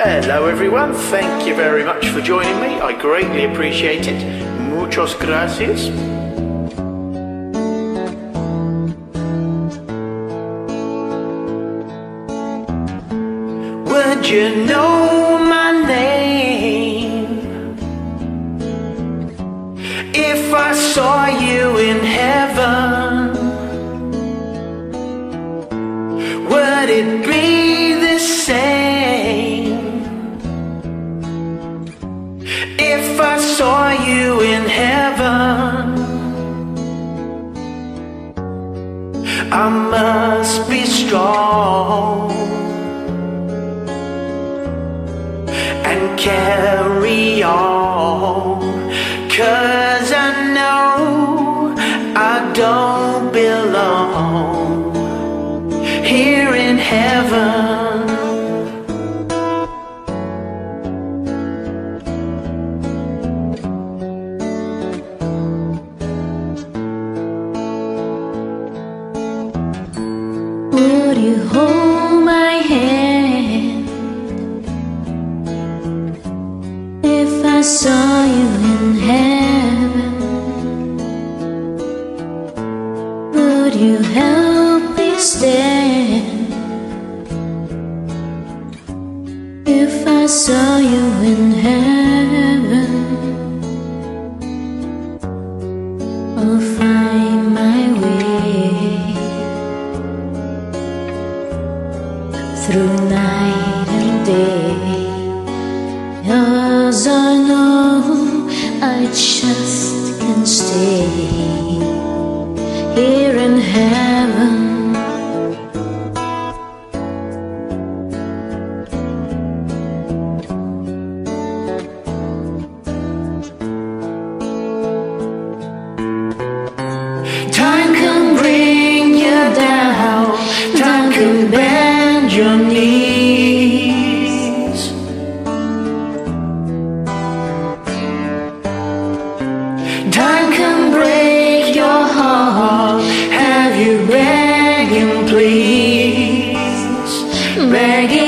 Hello, everyone. Thank you very much for joining me. I greatly appreciate it. Muchos gracias. Would you know my name if I saw you in heaven? Would it I must be strong and carry on. Cause I know I don't belong here in heaven. Hold my hand if I saw you in heaven? Would you help me stand if I saw you in heaven? Through night and day. Cause I know I just can stay here in heaven. Time can bring you down, time can bend your knees. Time can break your heart, have you begging please, begging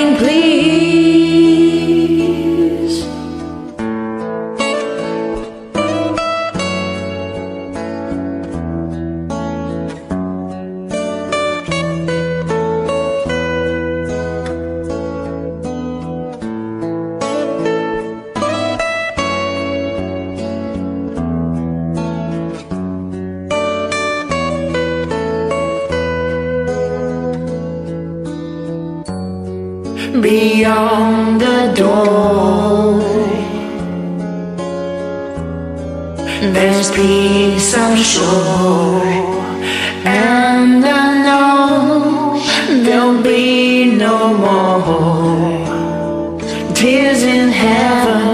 Beyond the door, there's peace I'm sure, and I know there'll be no more tears in heaven.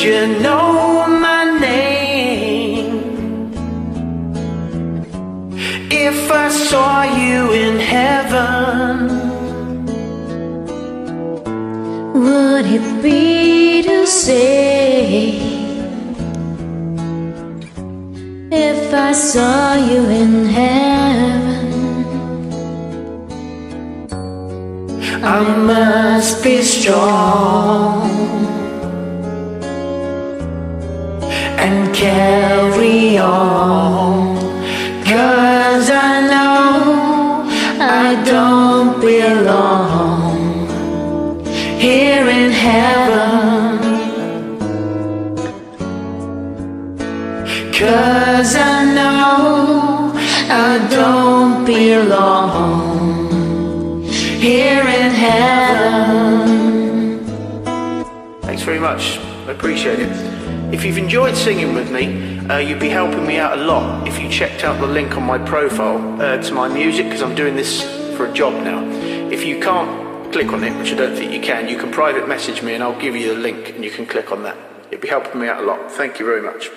You know my name if I saw you in heaven? Would it be to say? if I saw you in heaven? I must be strong belong here in heaven. Cause I know I don't belong here in heaven. Thanks very much. I appreciate it. If you've enjoyed singing with me, uh, you'd be helping me out a lot if you checked out the link on my profile uh, to my music because I'm doing this for a job now. If you can't click on it, which I don't think you can, you can private message me and I'll give you the link and you can click on that. It'd be helping me out a lot. Thank you very much.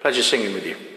Pleasure singing with you.